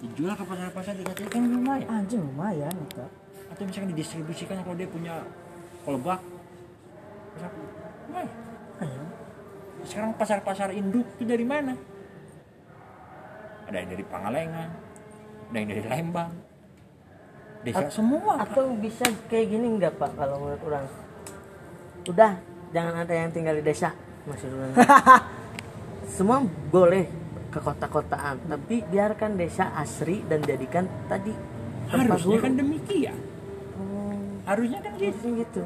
dijual ke pasar-pasar dikasih. Kan lumayan anjing lumayan itu atau misalkan didistribusikan kalau dia punya kolbak. Pasar Ayo. sekarang pasar-pasar induk itu dari mana? Ada yang dari Pangalengan ada yang dari Lembang. Desa At- semua atau bisa kayak gini nggak pak kalau menurut orang? Udah jangan ada yang tinggal di desa. Masih orang. Semua boleh ke kota-kotaan. Tapi biarkan desa asri dan jadikan tadi harusnya kan demikian. Oh, harusnya kan gitu. Harusnya gitu.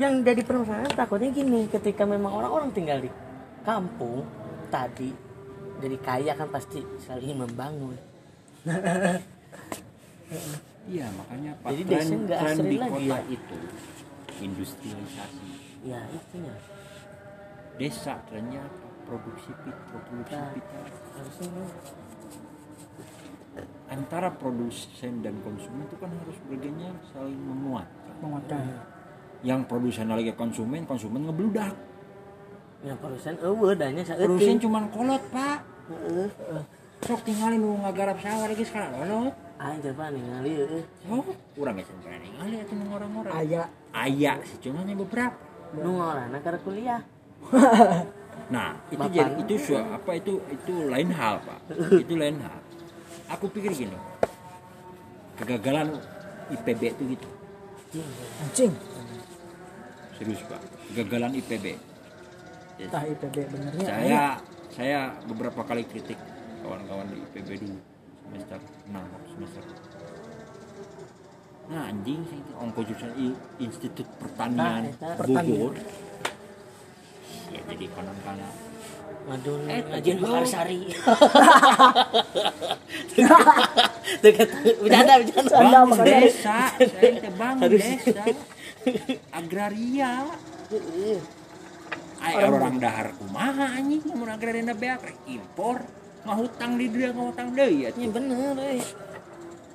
Yang jadi permasalahan takutnya gini ketika memang orang-orang tinggal di kampung tadi jadi kaya kan pasti saling membangun. Iya makanya Pak Jadi tren, desa tren asri di lagi. kota ya? itu industrialisasi. Ya itunya desa trennya apa? Produksi pit produksi Nah. pita harusnya antara produsen dan konsumen itu kan harus bergennya saling menguat. menguatkan. Yang produsen lagi konsumen konsumen ngebludak. Yang produsen eueuh danya produsen saeutik cuman kolot pak. Heeh sok tinggalin nu ngagarap sawah lagi sekarang kolot aing teh pan ningali eueuh sok kurang geus pernah ningali atuh nu orang-orang. Ayah aya sih cumanya beberapa. Nu ngorana keur kuliah nah itu Bapak. jadi itu su- apa itu itu lain hal pak. Itu lain hal. Aku pikir gini kegagalan IPB itu gitu. Anjing. Serius pak. Kegagalan IPB tah IPB benernya. Saya saya beberapa kali kritik kawan-kawan di IPB dulu semester 6 atau semester. Nah anjing sih itu ongko jurusan Institut Pertanian Nah, eta. Bogor ya jadi konon kana ngadun Eh, ngajin goblok. Mekarsari dekat bercanda bercanda. Makanya- desa saya bangun desa. Agraria. Ay, orang dahar kumaha anjing? Mun agraria na beak impor. Ngahutang di dia ngahutang deui ya bener eh.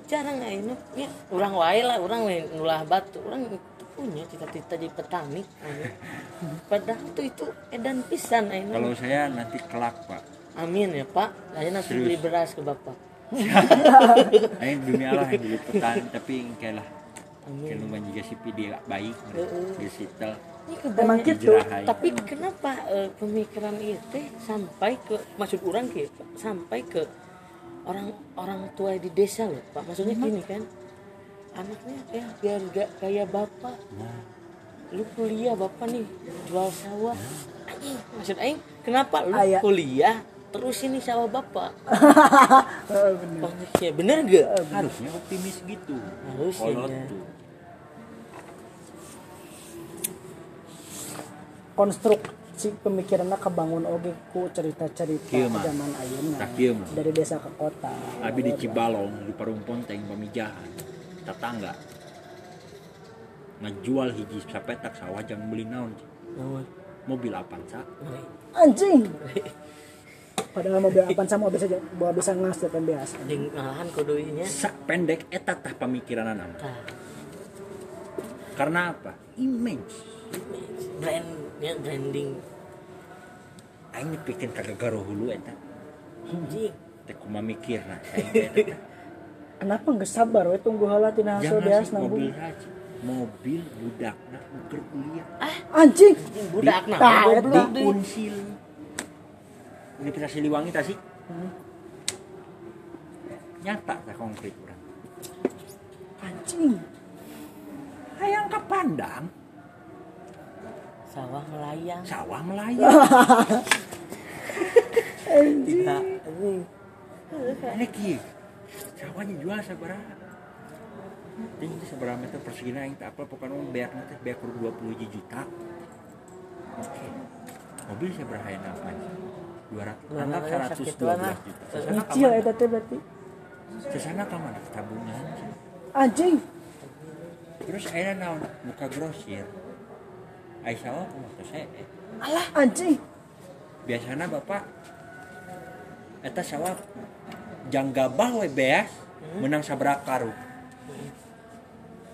jarang aing ya urang wae lah urang we nulah batu. Urang punya cita-cita jadi petani padahal tuh itu edan pisan aing kalau saya nanti kelak pak. Amin ya pak. Saya nanti Serius. beli beras ke bapak. Ayo demi Allah yang beli petani tapi kayak lah. Amin. Kalau juga si dia baik di Ini Emang gitu. Tapi kenapa eh, pemikiran itu sampai ke maksud orang gitu Pak, sampai ke orang orang tua di desa loh pak? Maksudnya gini kan anaknya ya biar gak kayak bapak. Nah lu kuliah bapak nih jual sawah. Anjing, maksud aing kenapa lu Aya. kuliah terus ini sawah bapak? Eh, bener. Maksudnya bener gak harusnya optimis gitu. Harusnya, kolot ya. tuh. Konstruksi pemikirannya kebangun oge ku cerita-cerita zaman kieu mah. dari desa ke kota. Abi di Cibalong di Parung Ponteng pamijahan tetangga. Ngejual hiji sapetak sawah jangan beli naon Naon? mobil Avanza anjing! Padahal mobil apa sama bisa bawa bisa ngas dan biasa. Jeung ngalahan kuduinya sak pendek eta tah pamikiran anak. Tah, karena apa? Image. Brand ya branding. Aing bikin kagak garuh hulu eta. Anjing. Teh kumaha mikirna aing. kenapa nggak sabar? We tunggu heula tina hasil jangan beas mobil nambung haji mobil budakna nuker kuliah. Anjing! Anjing budak Tah, goblok di. Unsil Universitas Siliwangi tah sih? Nyata tah konkret urang anjing! Hayang ka Pandang? Sawah melayang. Sawah melayang. Tidak. Anjing ini kieu sawahnya jual sabaraha Ting itu seberapa meter persegi aing tak apa pokoknya mau beak nanti beak kurang 20 juta. Oke. Mobil seberapa yang apa? dua ratus Dua anggap ratus seratus sakit dua lah. belas juta. Sesana nyicil kamana eta teh berarti. Sesana kamana tabungan anjing. Terus akhirnya naon? Buka grosir. Aisyah oh waktu saya. Eh, alah anjing. Biasanya bapak eta sawah janggabah we beas menang sabaraha karung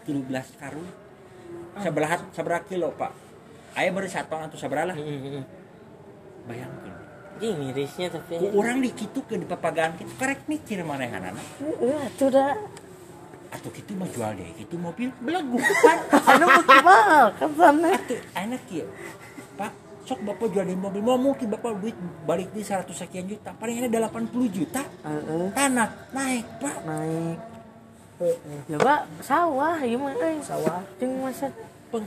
13 karung sebelah seberapa kilo pak. Ayah baru satu atau sabaraha lah. Heeh, heeh. bayangkan. Ih, mirisnya tapi ku orang di kitu ke di papagan kitu karek mikir mana anak Eh, itu dah. Atau kitu mau jual deh kitu mobil belagu anu beki mahal kan sana. Atuh, ya sok bapak jual di mobil mau mungkin bapak duit balik di 100 sekian juta. Paling ada 80 juta. Heeh, tanah naik pak. Naik. Eh, ya pak sawah ieu mah euy sawah. Jeung masa peng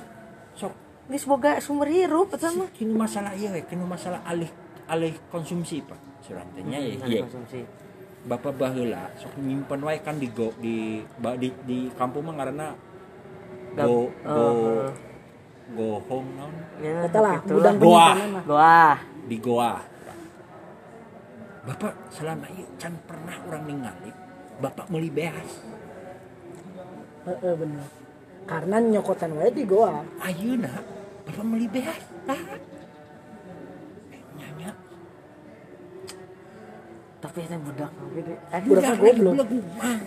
sok. Geus boga sumber hirup eta mah kini masalah iya we kini masalah alih alih konsumsi pak. Suratnya ya iya. konsumsi. Bapak bahula sok nyimpen wae kan di go di di, di kampung mah Gap- go go Oh, go home naon ya kata lah gitu. gudang Goa. Goa. di goa. Bapak selama ini can pernah orang ningali bapak meli beas? Heeh, bener. Karena nyokotan wae di goa. Ayeuna bapak meli beas nah nyanya tapi itu budak. Goblok. belagu mah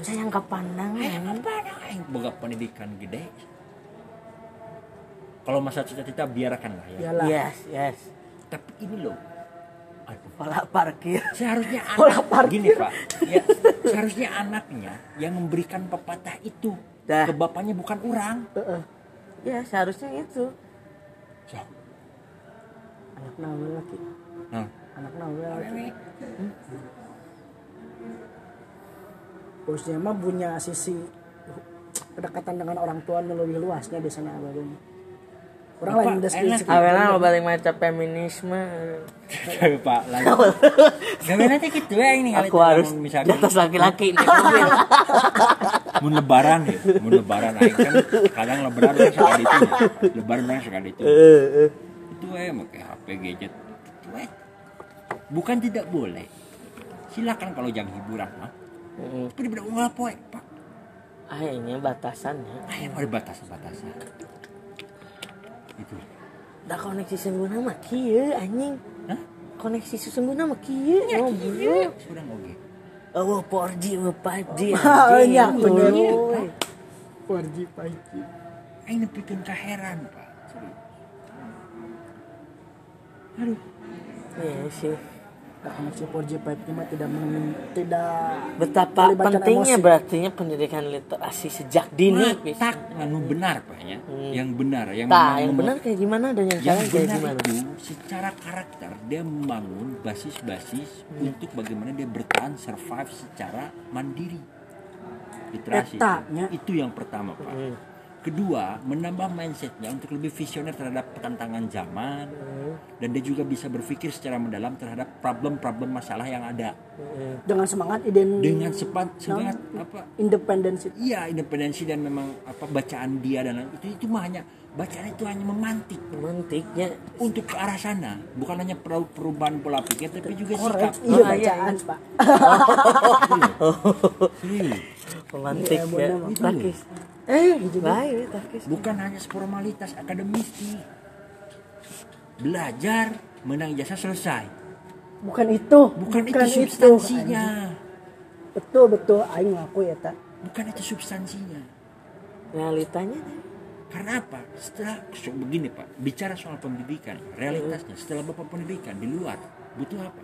sayang kepandang Aing apa aing boga pendidikan gede kalau masa cita-cita biarkan lah ya. Iyalah. Yes yes. Tapi ini loh. Aduh. Pola parkir. Seharusnya Pola anak parkir. gini pak. ya seharusnya anaknya yang memberikan pepatah itu Dah. ke bapaknya bukan orang. Heeh. ya seharusnya itu. So, anak nawe lagi. Nah, anak nawe lagi. Awewe. bosnya mah punya sisi kedekatan dengan orang tua yang lebih luasnya biasanya abang orang lain udah awalnya lo balik macam feminisme. Tapi, pak lagi gawe nanti gitu ya ini aku harus di misalnya atas laki-laki nih mun lebaran ya mun lebaran. Aing kan kadang lebaran orang suka itu lebaran orang suka itu itu eh pakai HP gadget. Itu eh bukan tidak boleh. Silakan kalau jam hiburan mah tapi tidak mau ngapoe pak? Ah ini batasannya. Ayo ada batasan-batasan itu dah koneksi sesungguhnya mah kieu anjing. Hah? koneksi sesungguhnya mah kieu ngobrol sudah ngoge oh 4G oh 5G Ah, iya, bener. Tuluy. wajib wajib aing nepikeun kaheran pak. Serius. aduh. Iya sih koneksi 4G 5G mah tidak men- tidak betapa pentingnya emosi. berartinya pendidikan literasi sejak dini matak anu benar pak ya. Yang benar yang memang yang benar kayak gimana dan yang yang salah kayak benar gimana itu secara karakter dia membangun basis-basis untuk bagaimana dia bertahan survive secara mandiri. Literasi. Etanya. itu yang pertama pak. Hmm. kedua menambah mindsetnya untuk lebih visioner terhadap tantangan zaman dan dia juga bisa berpikir secara mendalam terhadap problem-problem masalah yang ada. Dengan semangat iden dengan sepat semangat apa? independensi. Iya independensi dan memang apa bacaan dia dan itu itu mah hanya bacaan itu hanya memantik. Mantiknya untuk ke arah sana. Bukan hanya per- perubahan pola pikir tapi juga korek sikap. Iya Oh, iya, bacaan pak Serius. pemantik Iya, ya takis. Eh gitu baik takis. Bukan hanya formalitas akademistik belajar menang ijazah selesai. Bukan itu. Bukan, itu anjing. substansinya. betul betul. Aing ngaku ya tak bukan itu substansinya. Realitanya karena apa? Setelah so, begini pak. Bicara soal pendidikan realitasnya setelah bapak pendidikan di luar butuh apa?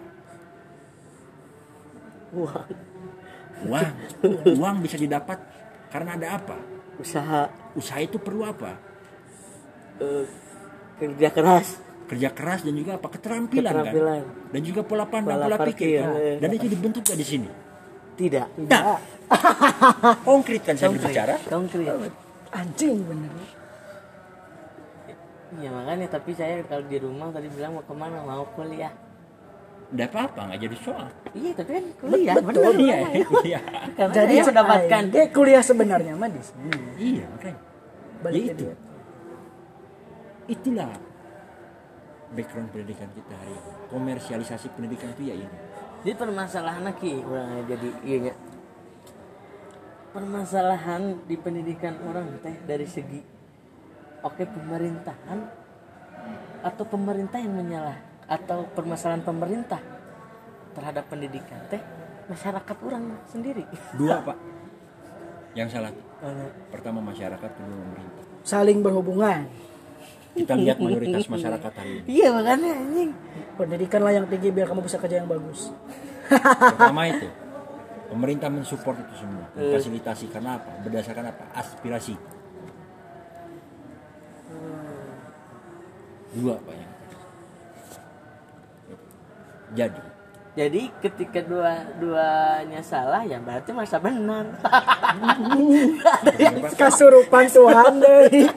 Wah uang. Uang bisa didapat karena ada apa? Usaha. Usaha itu perlu apa? Eh, kerja keras kerja keras dan juga apa keterampilan, Keterampilan. kan dan juga pola pandang Pola pola, pikir kan? eh. dan itu dibentuk gak di sini? Tidak. Nah konkret kan saya berbicara? Konkret. Anjing bener. Iya makanya tapi saya kalau di rumah tadi bilang mau ke mana? Mau kuliah. Tidak apa-apa nggak jadi soal. Iya tapi kan kuliah betul. bener. iya. Iya. Karena jadi saya mendapatkan ge kuliah sebenarnya mah di sini. Iya makanya. Balik ya itu. Dia. itulah background pendidikan kita hari ini. Komersialisasi pendidikan itu ya ini. Jadi permasalahan ki orang jadi iya nya. permasalahan di pendidikan orang teh dari segi oke pemerintahan atau pemerintah yang menyalah atau permasalahan pemerintah terhadap pendidikan teh masyarakat orang sendiri. Dua pak. Yang salah. Pertama masyarakat kedua pemerintah. Saling berhubungan kita lihat mayoritas masyarakat hari ini iya makanya anjing. Pendidikanlah yang tinggi biar kamu bisa kerja yang bagus. Pertama itu pemerintah mensupport itu semua. Memfasilitasi karena apa? Berdasarkan apa? Aspirasi. Dua pak yang jadi? Jadi ketika dua duanya salah ya berarti masa benar. Kasurupan Tuhan deh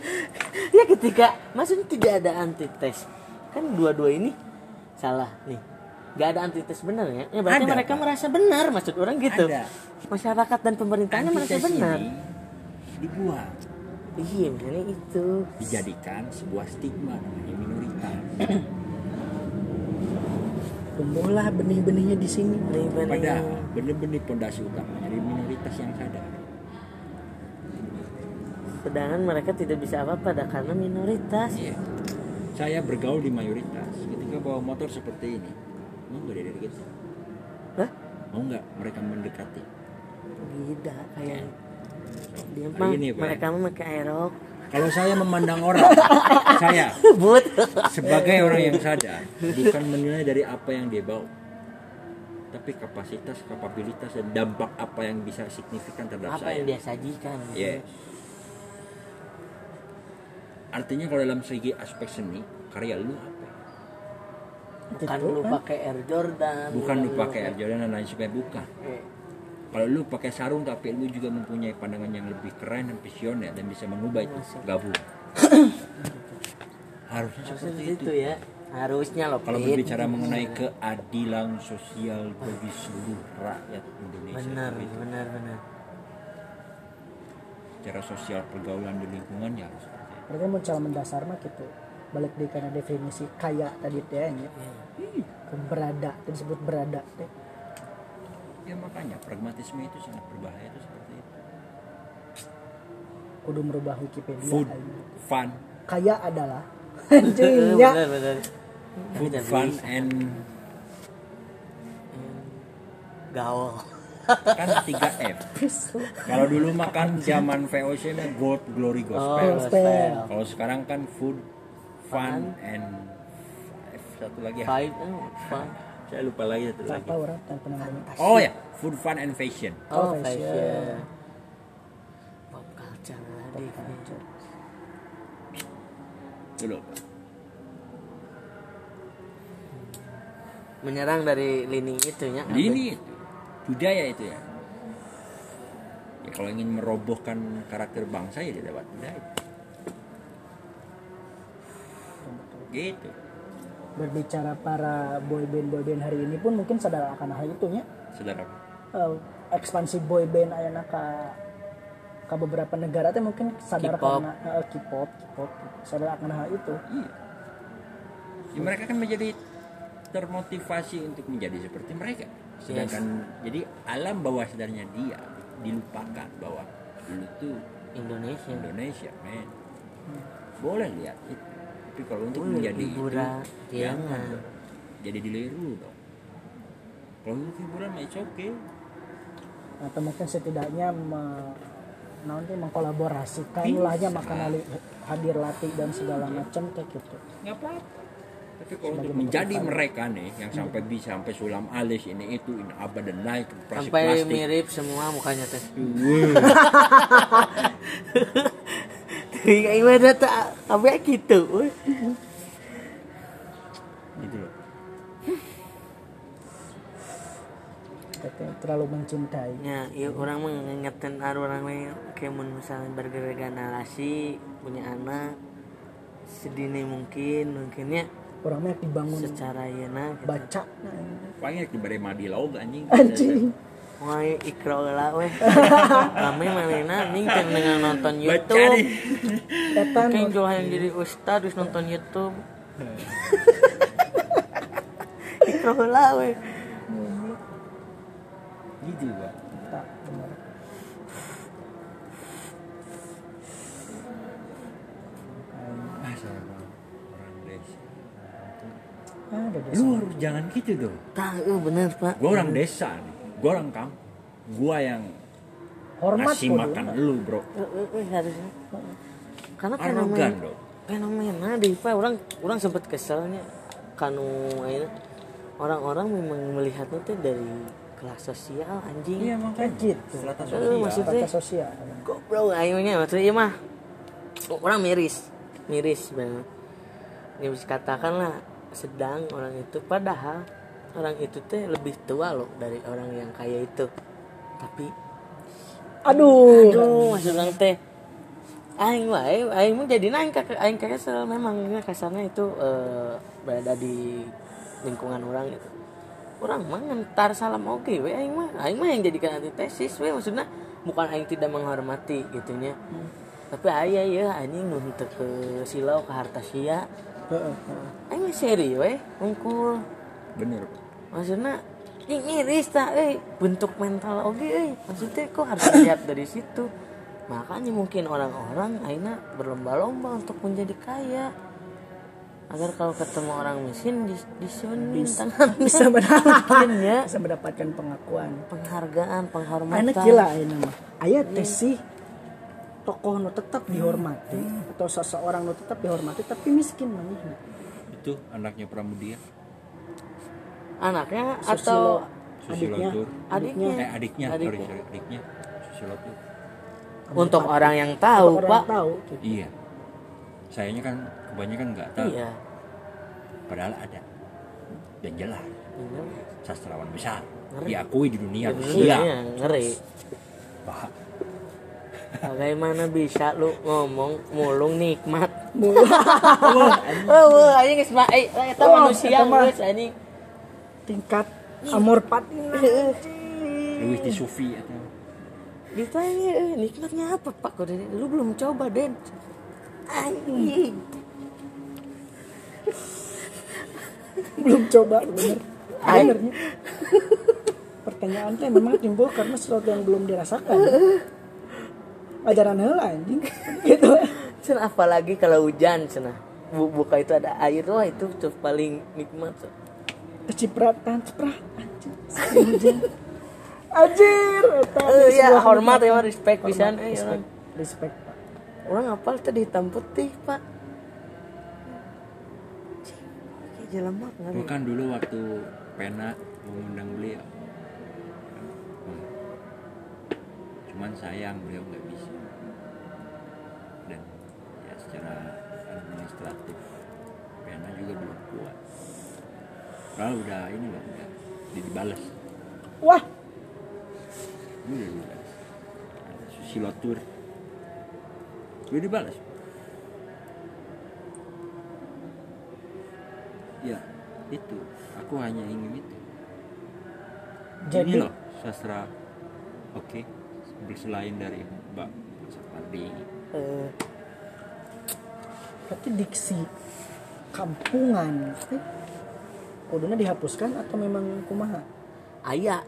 ya ketika maksudnya tidak ada antites. Kan dua-dua ini salah nih. Nggak ada antites benar ya? Ya berarti Ada, mereka Pak. merasa benar maksud orang gitu. Ada. masyarakat dan pemerintahnya merasa benar. ini dibuang. Iya misalnya itu. Dijadikan sebuah stigma namanya minoritas. Tumbuhlah benih-benihnya di sini. Benih-benih. padahal benih-benih pondasi utamanya di minoritas yang sadar sedangkan mereka tidak bisa apa-apa karena minoritas Iya. Saya bergaul di mayoritas. Ketika bawa motor seperti ini, mau nggak dari kita? Hah? Mau nggak mereka mendekati? tidak kayak dia Hari mah ini, mereka mah pakai aerok Kalau saya memandang orang, saya but sebagai orang yang sadar, bukan menilai dari apa yang dia bawa, tapi kapasitas, kapabilitas, dan dampak apa yang bisa signifikan terhadap apa saya. yang dia sajikan gitu. Artinya kalau dalam segi aspek seni, karya lu apa? bukan Gitu lu kan. pakai Air Jordan Bukan lu pakai Air Jordan dan lain sebagainya, bukan. Kalau lu pakai sarung tapi lu juga mempunyai pandangan yang lebih keren dan visioner dan bisa mengubah itu gabung. Harusnya Harusnya seperti itu. ya harusnya loh Kalau berbicara mengenai keadilan sosial bagi seluruh rakyat Indonesia, benar itu benar benar secara sosial pergaulan di lingkungan ya harus. Mereka mau cara mendasar mah gitu. Balik di karena definisi kaya tadi teh ya berada disebut berada teh. Ya makanya pragmatisme itu sangat berbahaya itu seperti itu. kudu merubah Wikipedia Food, aing. fun, kaya adalah Eh, anjing ya. Benar benar food, fun, and gaul kan 3 F. Kalau dulu makan zaman VOC nya gold, glory, oh gospel. Gospel. Kalau sekarang kan food, fun, and F satu lagi ya. five eh, five Saya lupa lagi satu lagi. apa Oh ya, food, fun, and fashion. oh Oh, fashion. fashion pop culture loh. Pak. menyerang dari lini itunya Ini itu budaya itu ya. Ya kalau ingin merobohkan karakter bangsa ya dia dapat budaya. Gitu. berbicara para boyband boyband hari ini pun mungkin sadar akan hal itu nya Saudara. Eh, ekspansi boyband ayana ke ke beberapa negara teh mungkin sadar K-pop. karena eh, K-pop K-pop sadar akan hal itu Iya. Ya, mereka kan menjadi termotivasi untuk menjadi seperti mereka. Sedangkan jadi alam bawah sadarnya dia dilupakan bahwa dulu tuh Indonesia Indonesia, men. Boleh lihat itu. Tapi kalau untuk Boleh, menjadi hiburan, itu, jangan. dong. Jadi diliru dong. Kalau untuk hiburan mah it's okay. atau mungkin setidaknya me, nanti mengkolaborasikan lahnya makanan hadir latih dan segala macam kayak gitu nggak apa-apa tapi kalau untuk menjadi mereka nih yang sampai bisa sampai sulam alis ini itu ini abad dan naik plastik sampai plastik. mirip semua mukanya teh. Gimana tak apa gitu? Gitu loh. Tapi terlalu mencintai ya iya orang mengingatkan orang lain. Kayak mun misalnya bergerak narasi punya anak sedini mungkin mungkinnya orangnya dibangun secara yeuna gitu. baca nah, paling di bare madi lauk anjing anjing Wah, ikro lah weh. Kami manena nih kan dengan nonton YouTube. Kan jual yang jadi ustad terus nonton YouTube. ikro lah weh. gitu pak ada deh lu harus jangan gitu dong. Tahu bener pak. gua orang desa nih. Gua orang kampung gua yang hormat ngasih makan lu bro. Eh, eh, eh, harusnya. Karena arogan fenomen dong fenomena deh pak orang orang sempat keselnya kanu orang-orang memang melihatnya tuh dari kelas sosial anjing. Iya Kan makanya. Gitu strata sosial. maksudnya- Strata sosial. goblok ayeuna maksudnya iya mah. Orang miris. Miris banget ya bisa katakan lah sedang orang itu. Padahal orang itu teh lebih tua loh dari orang yang kaya itu. Tapi aduh. Aduh maksud orang teh. Aing wae aing mah jadi aing kakek aing kesel. Memang ya kasarnya itu eh, berada di lingkungan orang itu. Orang mah ngentar salam oke we aing mah. Aing mah yang jadikan antitesis we maksudnya bukan aing tidak menghormati gitunya. Tapi aya ya anjing nu teu ke silau ke harta sia Heeh, aing seri we ungkul bener maksudnya miris tak eh. Bentuk mental oke eh. Maksudnya kok harus dilihat dari situ. Makanya mungkin orang-orang akhirnya berlomba-lomba untuk menjadi kaya. Agar kalau ketemu orang miskin di disunin tangan. Bisa mendapatkan. Ya bisa mendapatkan pengakuan. Penghargaan penghormatan. Anak gila ini mah. Aya teh sih tokoh nu tetap dihormati atau seseorang nu tetap dihormati tapi miskin manehna itu anaknya Pramudia. Anaknya Susilo. atau adiknya? Susilotur adiknya. Eh adiknya Adiknya. sorry adiknya. Susilotur untuk orang yang tahu Untuk orang pak. tahu gitu. iya. Sayanya kan kebanyakan nggak tahu. Iya. Padahal ada. Dan jelas. Iya. sastrawan besar. Ngeri. diakui di dunia. Iya, iya ngeri. Bah, Bagaimana bisa lu ngomong mulung nikmat? Mulu. Oh, wah, anjing geus mah eh eta Oh, manusia eta mah. geus anjing. tingkat amor pati Luwih di Sufi atau Ditanya eh, nikmatnya apa Pak? Dari- lu belum coba, Den. Anjing. belum coba bener benernya pertanyaan teh memang timbul karena sesuatu yang belum dirasakan ajaran heula anjing gitu Cenah apalagi kalau hujan cenah. Bu- Buka itu ada air, wah itu tuh paling nikmat. kecipratan cipratan anjing anjir Eh, ya hormat ya respect pisan Hormat, eh orang. respect respect Pak. Orang apal tadi hitam putih, Pak. Cing, Kayak jelema ngeri. bukan dulu waktu pena mengundang beliau cuman sayang beliau nggak secara administratif. Pena juga belum kuat. Padahal udah ini loh udah dibalas wah! Ini udah dibalas ada Susilotur udah dibalas ya itu. Aku hanya ingin itu. Jadi ini loh sastra. Oke selain dari Mbak Sapardi berarti diksi kampungan kuduna dihapuskan atau memang kumaha? Aya.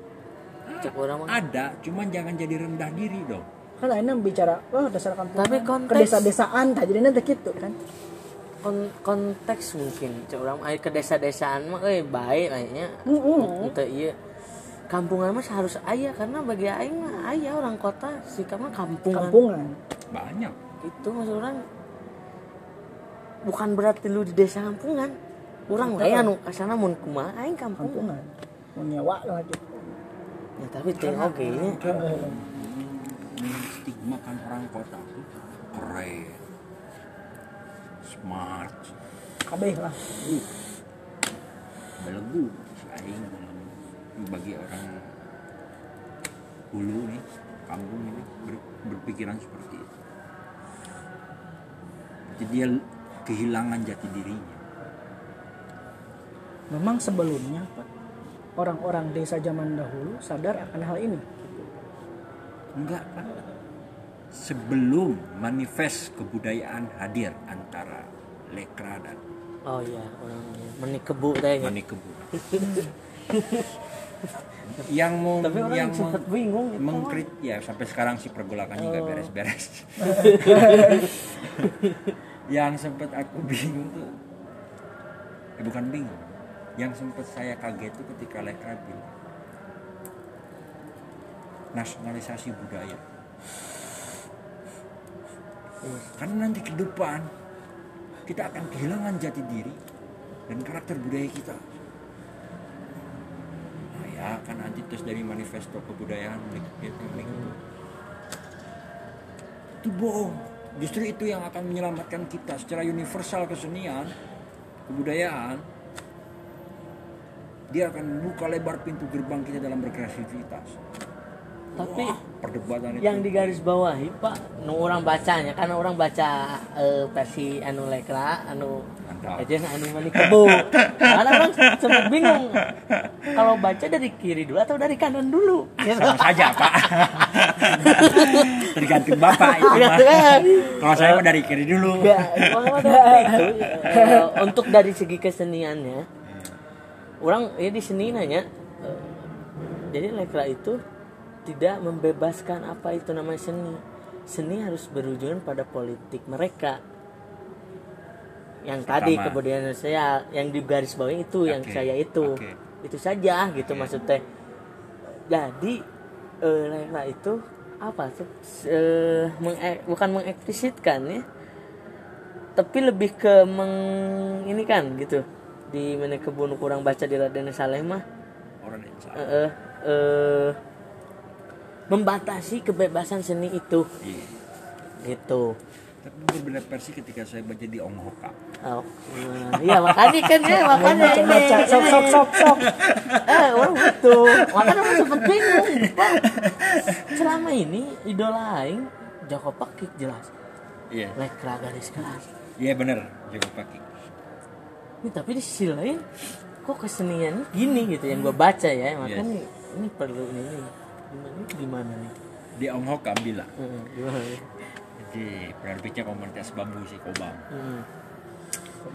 Cek orang mah. ada cuman jangan jadi rendah diri dong. Kan lainnya bicara wah dasar kampungan. Tapi konteks- ke desa-desaan tah jadi nanti gitu kan? Kon konteks mungkin cek orang air ke desa-desaan mah eh baik kayaknya Heeh. Ente iya. Kampungan mah harus aya karena bagi aing mah aya orang kota sikapnya kampungan. Kampungan. Banyak. Itu maksud orang bukan berarti lu di desa kampungan. Orang lain anu kasana mun kumaha aing kampungan? Mau nyewa lagi ya tapi ting oke. stigma kan orang kota tuh keren smart. Kabeh lah. Belegu aing bagi orang hulu nih kampung ini ber- berpikiran seperti itu. Jadi dia kehilangan jati dirinya. Memang sebelumnya Pak orang-orang desa zaman dahulu sadar akan hal ini. Enggak kan sebelum manifest kebudayaan hadir antara lekra dan oh iya orang menikebu teh manikebu yang mau tapi orang yang sempet bingung gitu. mengkrit ya sampai sekarang sih pergolakannya nggak beres-beres yang sempat aku bingung tuh eh, bukan bingung yang sempat saya kaget tuh ketika Lekra bilang nasionalisasi budaya karena nanti ke depan kita akan kehilangan jati diri dan karakter budaya kita. Nah, ya kan antites dari manifesto kebudayaan milik milik itu. Itu bohong. Justru itu yang akan menyelamatkan kita secara universal kesenian, kebudayaan. Dia akan membuka lebar pintu gerbang kita dalam berkreativitas. Tapi Wah, perdebatan itu. yang di garis bawahi pak nu orang bacanya karena orang baca eh, versi anu lekra anu aja anu mani kebu karena orang sempat bingung kalau baca dari kiri dulu atau dari kanan dulu? Sama saja pak. Tergantung bapak itu mah kalau saya mah dari kiri dulu. Ya, itu untuk dari segi keseniannya orang ya di seni nanya eh, jadi lekra itu tidak membebaskan apa itu namanya seni. Seni harus berujung pada politik mereka. Yang tadi Pertama. kebudayaan saya yang di garis bawah itu yang Oke, saya itu. oke. itu saja gitu maksudnya. Jadi eh, itu apa sih eh, menge- bukan mengeksplisitkan ya. Tapi lebih ke meng ini kan gitu. Di mana kebun kurang baca di Raden Saleh mah. Orang yang salah. Eh, eh, eh, membatasi kebebasan seni itu. Iya. gitu. Tapi berbeda versi ketika saya baca di Ong Hoka oh, eh, iya makanya kan ya makanya ini. baca sok sok sok sok. Eh orang betul makanya orang sempet bingung Pak. selama ini idola aing Joko Pakik jelas. Iya. Lekra garis keras iya bener Joko Paki ini tapi di sisi lain kok kesenian gini gitu yang gue baca ya makanya ini perlu ini gimana? Gimana nih? Di Ong Hoka bilang Hmm, gimana nih? Jadi penerbitnya komunitas bambu si Kobam Hmm,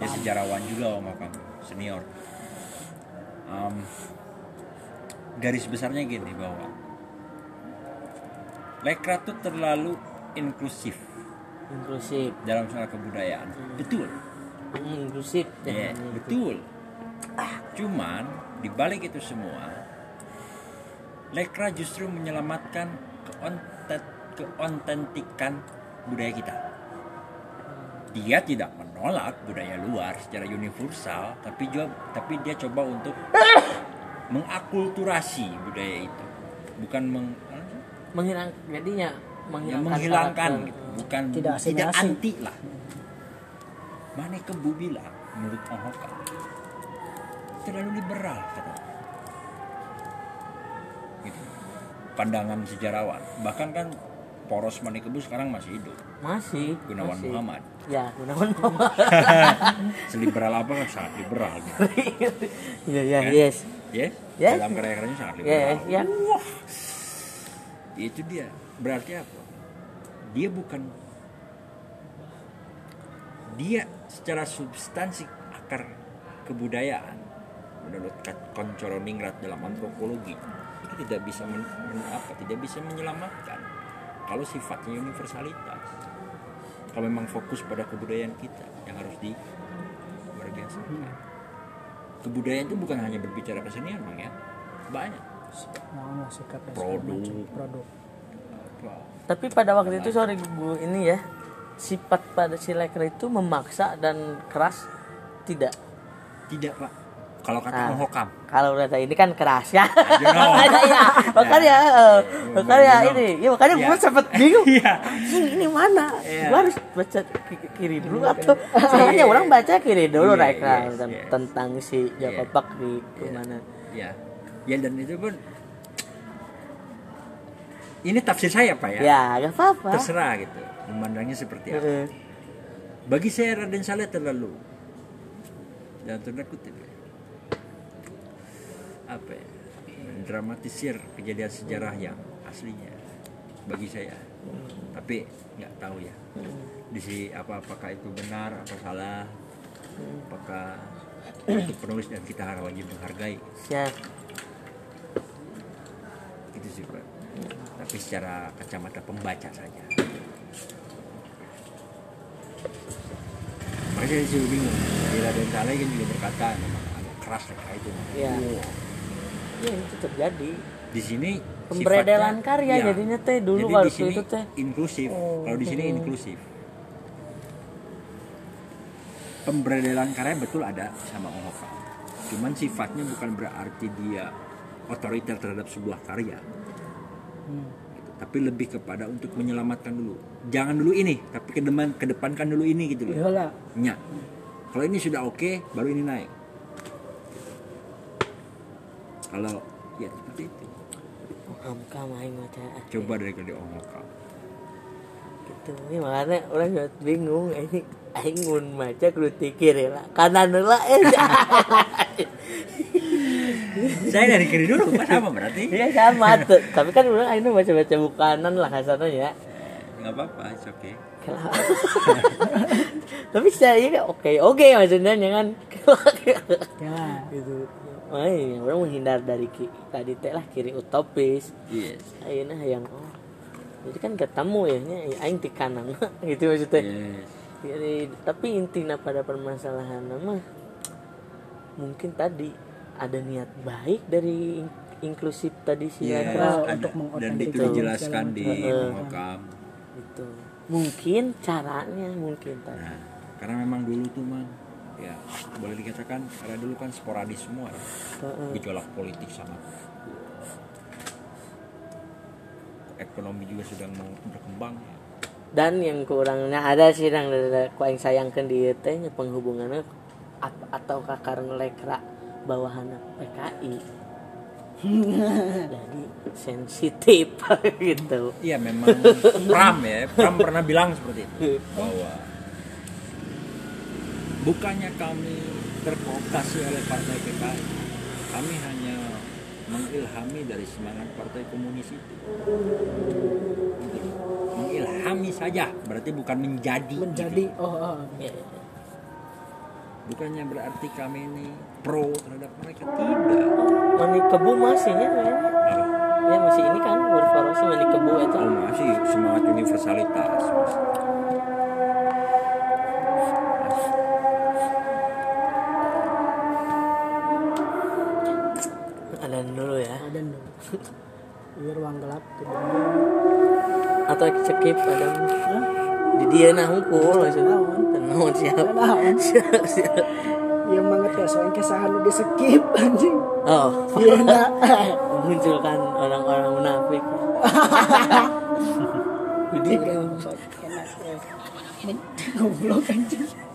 dia sejarawan juga Ong Hoka senior. Em, garis besarnya gini bahwa Lekra tuh terlalu inklusif. Inklusif. Dalam soal kebudayaan. Betul. Hmm, inklusif Iya, jangan betul. Cuman di balik itu semua, Lekra justru menyelamatkan keontet keontentikan budaya kita. Dia tidak menolak budaya luar secara universal, tapi juga tapi dia coba untuk mengakulturasi budaya itu, bukan meng, menghilang jadinya ya, menghilangkan menghilangkan, gitu. bukan Tidak tidak asimilasi. anti lah. Mana kebu bilang menurut Ohoka terlalu liberal katanya. Gitu. Pandangan sejarawan. Bahkan kan poros Manikebu sekarang masih hidup. masih Gunawan masih. Muhammad. ya Gunawan Muhammad Seliberal apa kan sangat liberal. Gitu. ya ya Kan? yes Yes? Yes. Dalam karya-karyanya sangat ya liberal. ya Itu dia. Berarti apa? Dia bukan dia secara substansi akar kebudayaan menurut Koncoro Ningrat dalam antropologi itu tidak bisa men, men- apa tidak bisa menyelamatkan kalau sifatnya universalitas. Kalau memang fokus pada kebudayaan kita yang harus di luar biasa. Kebudayaan itu bukan hanya berbicara kesenian bang ya. Banyak. Produk. produk. Apa? Tapi pada waktu itu sorry bu ini ya sifat pada si lekra itu memaksa dan keras tidak? Tidak pak kalau kata Ah. Mohokam kalau kata ini kan keras ya You know. Iya, makanya eh, makanya ini. Ya makanya gue sempet bingung. Anjing ini mana? Gue harus baca ki- kiri dulu atau soalnya orang baca kiri dulu yes, ten- yes. tentang si Iya. Pak di mana. Ya ya dan itu pun ini tafsir saya pak ya, ya gak apa-apa. Terserah gitu. Memandangnya seperti apa. Bagi saya Raden Saleh terlalu dan tanda kutip ya, apa ya mendramatisir kejadian sejarah yang aslinya bagi saya. Tapi nggak tahu ya di si apa apakah itu benar apa salah apakah itu penulis dan kita harus wajib menghargai. Siap. Itu sih pak. Tapi secara kacamata pembaca saja. Makanya saya bingung. Di Raden Saleh kan juga berkata memang agak keras ya itu. Wow. Ya itu terjadi di sini Pemberedelan karya iya. jadinya teh dulu Jadi waktu di sini itu teh. inklusif Oh, kalau di sini hmm. inklusif pemberedelan karya betul ada sama Ong Hokam cuman sifatnya bukan berarti dia otoriter terhadap sebuah karya Hmm. gitu. tapi lebih kepada untuk menyelamatkan dulu jangan dulu ini tapi ke depan kedepankan dulu ini gitu loh Iyalah. Nya. Kalau ini sudah oke, baru ini naik. Kalau ya seperti itu. Amka main macam Coba dari kalau diongokal. gitu. Ini makanya orang juga bingung ini aing mun baca kudu tikir ya lah. Kanan lah eh. Saya dari kiri dulu, Pak, sama berarti. Iya sama tuh. Tapi kan orang aing baca-baca bukanan lah kasarnya ya. Nggak apa-apa, it's okay. Tapi secara ini oke oke maksudnya jangan Ya. gitu. Iya, orang menghindar dari ki, tadi teh lah kiri utopis. Yes. Ayeuna yang oh. Jadi kan ketemu ya nya aing di kanan gitu maksudnya. Yes. Jadi, tapi intinya pada permasalahan nama mungkin tadi ada niat baik dari in- inklusif tadi si Yes. Raka. Untuk dan itu dijelaskan di. Mongokam. itu mungkin caranya mungkin tadi Nah, karena memang dulu tuh man, ya boleh dikatakan karena dulu kan sporadis semua ya. Gejolak politik sangat ekonomi juga sedang mau berkembang ya. dan yang kurangnya ada sih yang ku aing sayangkeun di ieu teh nya penghubungannya atau kakar ngelekra bawahan PKI jadi sensitif gitu. Iya memang Pram ya, Pram pernah bilang seperti itu. Bahwa bukannya kami terprovokasi oleh partai PKI, kami hanya mengilhami dari semangat partai komunis itu. Gitu. Mengilhami saja, berarti bukan menjadi. Menjadi gitu. oh, oh. Ya, Bukannya berarti kami ini pro terhadap mereka tidak. mani kebu masih ya ya masih ini kan berfarasi mani kebu itu Oh masih semangat universalitas. masih. Atau cekip ada di dia nah hukum tenang siap Naon? siap siap Iya banget ya soalnya kesahan udah skip anjing. oh Iya nak. memunculkan orang-orang munafik jadi ya. Goblok anjing.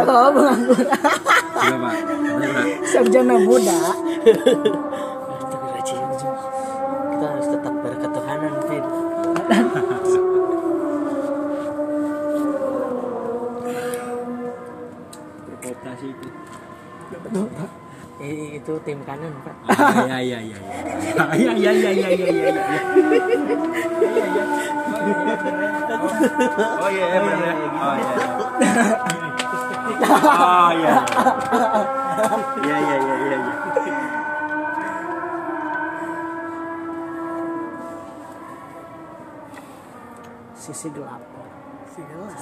Ya kalau pengangguran. Iya pak. Pak. Sarjana muda. kita harus tetap berketuhanan Fit. Berkooptasi itu. Eh, itu tim kanan pak Ah, Iya iya iya iya. Iya iya iya iya iya iya. iya. Oh iya iya benar ya. Oh iya. Oh iya. Iya iya iya iya. iya. Sisi gelap. Sisi gelap.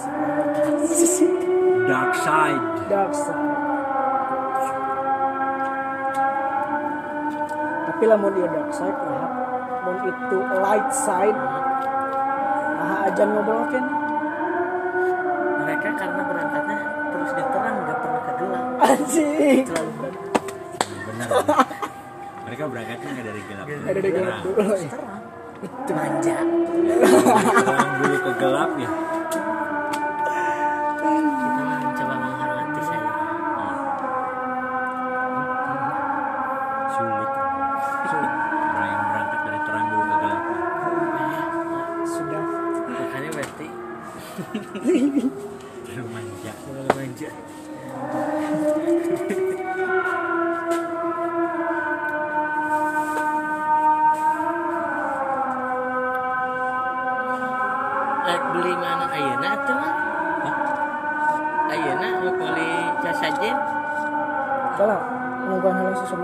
Sisi Dark side. dark side. Tapi lamun dia dark side lah, mun itu light side ah aja ngobrolin mereka karena berangkatnya anjing. Mereka berangkatnya nggak dari gelap ada di gelap dulu. Terang. Manja. Terang dulu ke gelap ya. Kita mencoba menghormati saya sulit. Orang yang berangkat dari terang dulu ke gelap. Sudah. Makanya berarti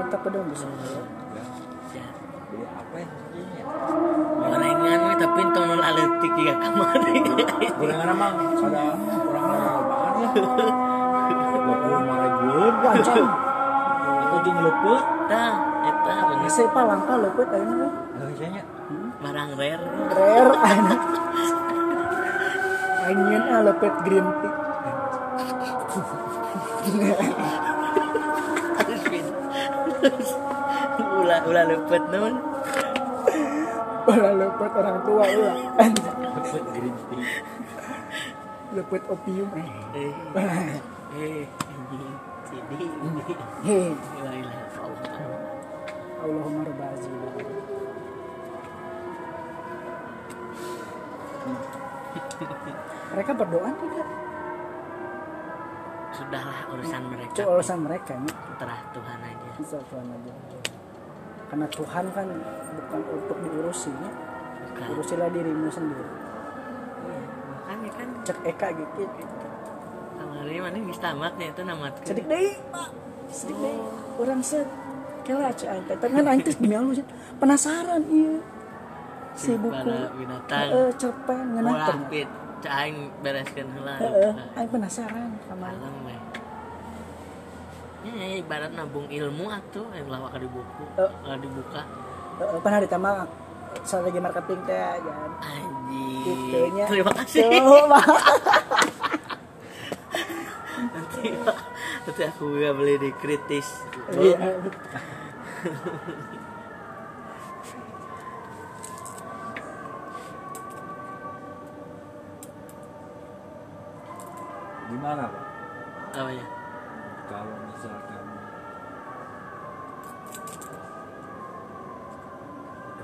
tak pada bisa Ya. beli apa ya maksudnya Gorengan we tapi tonol aletik juga kamari. gorengan emang ada orang lobaan ya dua puluh lima ribuan wajar atau jeung lepet Tah, eta bener saya palangka lepet ayeuna biasanya barang rare. rare Angin ah lepet green tea ulah ulah lepet naon? Ulah lepet orang tua ulah. Lepet green tea lepet opium. Eh Eh, eh, hei La ilaha illallah. Allahumma mereka berdoa tidak Sudahlah urusan mereka. itu urusan mereka nih Terah Tuhan aja. Tuhan aja karena Tuhan kan bukan untuk diurusinya Bukan. urusilah dirimu sendiri. Iya, makanya kan cek Eka gitu kemarin mana bisa tamatnya itu nama sedikit deh pak. Sedikit deh. Orang set. Kela cek aing teh kan aing teh demi Allah penasaran iya. Si buku binatang. Heeh, cerpen ngeunah pit caing bereskeun heula. Heeh, aing penasaran sama Alam. Ya, ibarat nabung ilmu atuh yang lawak di buku, Eh. lah dibuka. Heeh, pernah ditambah strategi marketing teh ya Anjing. Itunya. Terima kasih. Nanti nanti aku juga beli di kritis. Iya. gimana pak Apa ya? Kalau misalkan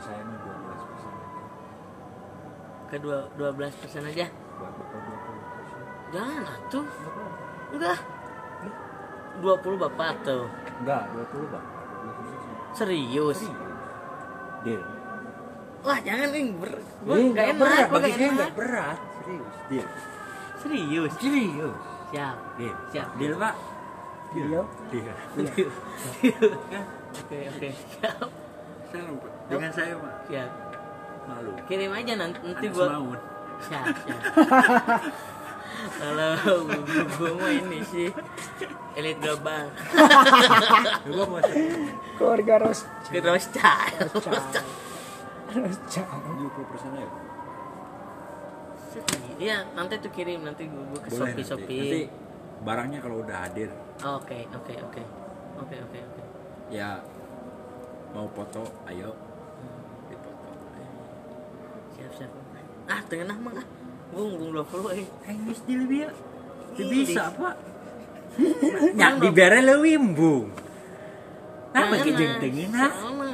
saya ini 12 persen aja Kedua 12 persen aja. buat bapak 20 persen Jangan atuh. Enggak. 20 bapak tuh. enggak 20 bapak 20 persen Serius. deal Wah, jangan nih ber Eh, nggak enak, berat bagi saya berat serius deal Serius. serius Siap. deal Siap. deal pak Deal. deal Oke, oke. Siap. Saya dengan saya pak Siap. malu Kirim aja nanti, nanti gua Semaun. siap, siap. Kalau gua mah ini sih elit global. Gua mau Keluarga Ros. Terus child. Ros Cang. 70 persen aja Iya, nanti tuh kirim nanti gua, gua ke Shopee nanti. Shopee. Barangnya kalau udah hadir Oke, oke, oke. Oke, oke, oke. ya mau foto ayo dipoto Siap, siap. Ah, tengah mah ah. Bung, bung 20 eh. English di lebih ya bisa pak nyak di bere leuwih Jangan, kijeng Mas. tengin ha? Sama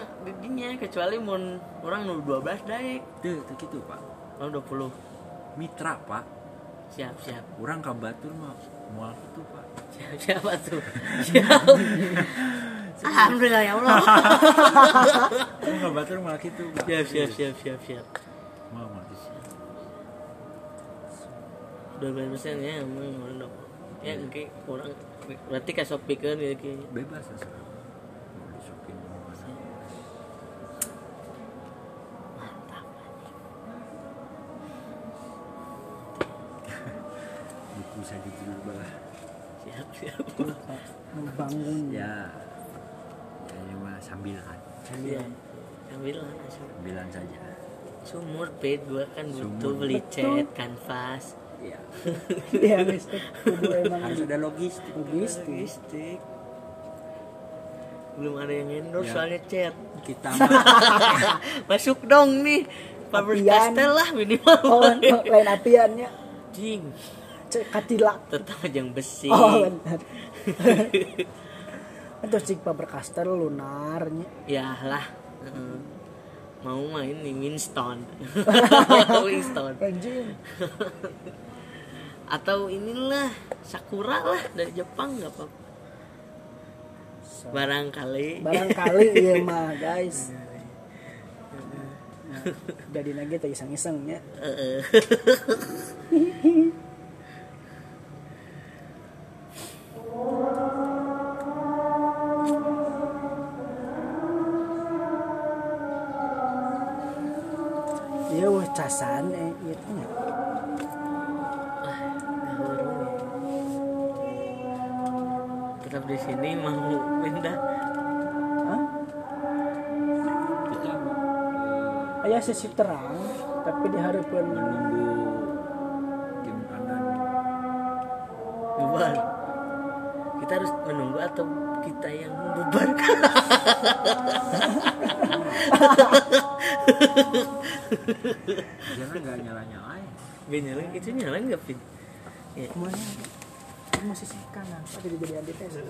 kecuali mun orang nu 12 daek. Tuh, tuh gitu pak Oh 20. Mitra pak Siap, siap. Orang ke Batur mah Mual gitu pak Siap, siapa tuh? Siap. Alhamdulillah ya Allah. Orang ke Batur malah gitu pak siap, siap, siap, siap, siap. Mau malah gitu 12 persen ya, emang orang dong. Ya, mungkin kurang. Berarti kan ya, Ki. Bebas terserah Buku saya dijual Siap, siap. Membangun. Ya Ya ini mah sambilan Iya. Ambil lah langsung. Bilang saja. Sumur P gua kan butuh Sumur. beli cat, kanvas. Guys, teh. kudu emang Harus ada logistik. logistik. Logistik. Belum ada yang endorse Ya. soalnya cat. Kita Masuk dong nih. Faber Apian. Castell lah minimal. Oh, oh, lain apiannya. Jing. Cek katilak. Tetap yang besi. Oh, benar. Itu cik Faber-Castell lunarnya. ya lah. Mau main nih Winston. Winston. Anjing. Atau inilah Sakura lah dari Jepang nggak apa-apa. Barangkali. Barangkali iya mah, guys. Nah, jadi lagi tuh iseng-isengnya. Iya casan eh itu nya. Ah, ngawurung ya. Tetap di sini mau pindah. Hah? kita Aya sisi terang tapi diharapkan menunggu tim kanan. bubar. Kita harus menunggu atau kita yang membubarkan? Jangan nggak nyala nyalain. Gak nyalain itu nyalain gak pin? Ya. kamu sisi kanan tapi jadi antites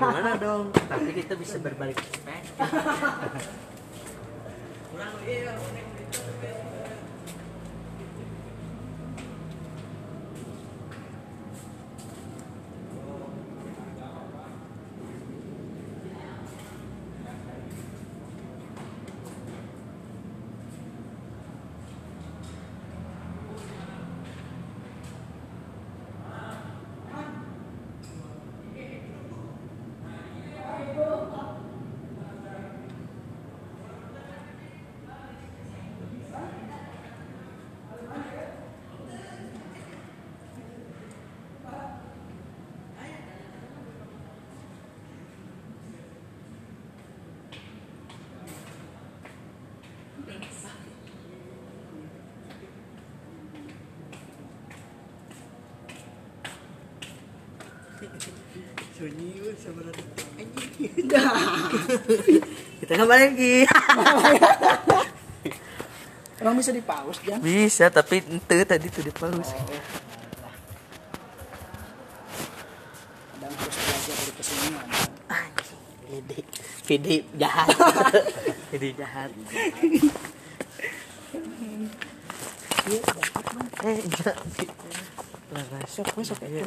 Gimana dong? Tapi kita bisa berbalik perspektif. Sunyi sebenarnya. Kita kembali lagi. emang bisa di pause jam Bisa, tapi ente tadi tuh di pause. kadang harus belajar dari kesenian Anjing, Vidi, Vidi jahat. Vidi jahat. iya Eh, enggak. Lah, sok besok Iya.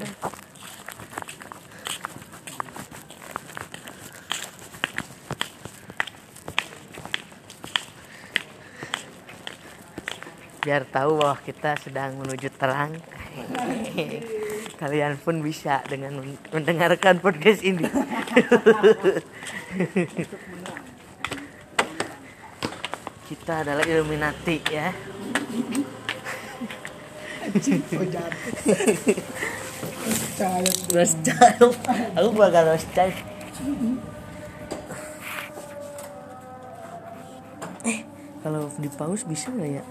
Biar tahu bahwa kita sedang menuju terang. Kalian pun bisa dengan men- mendengarkan podcast ini. kita adalah Illuminati ya. Aku bakal rose child. Eh, kalau di pause bisa nggak ya?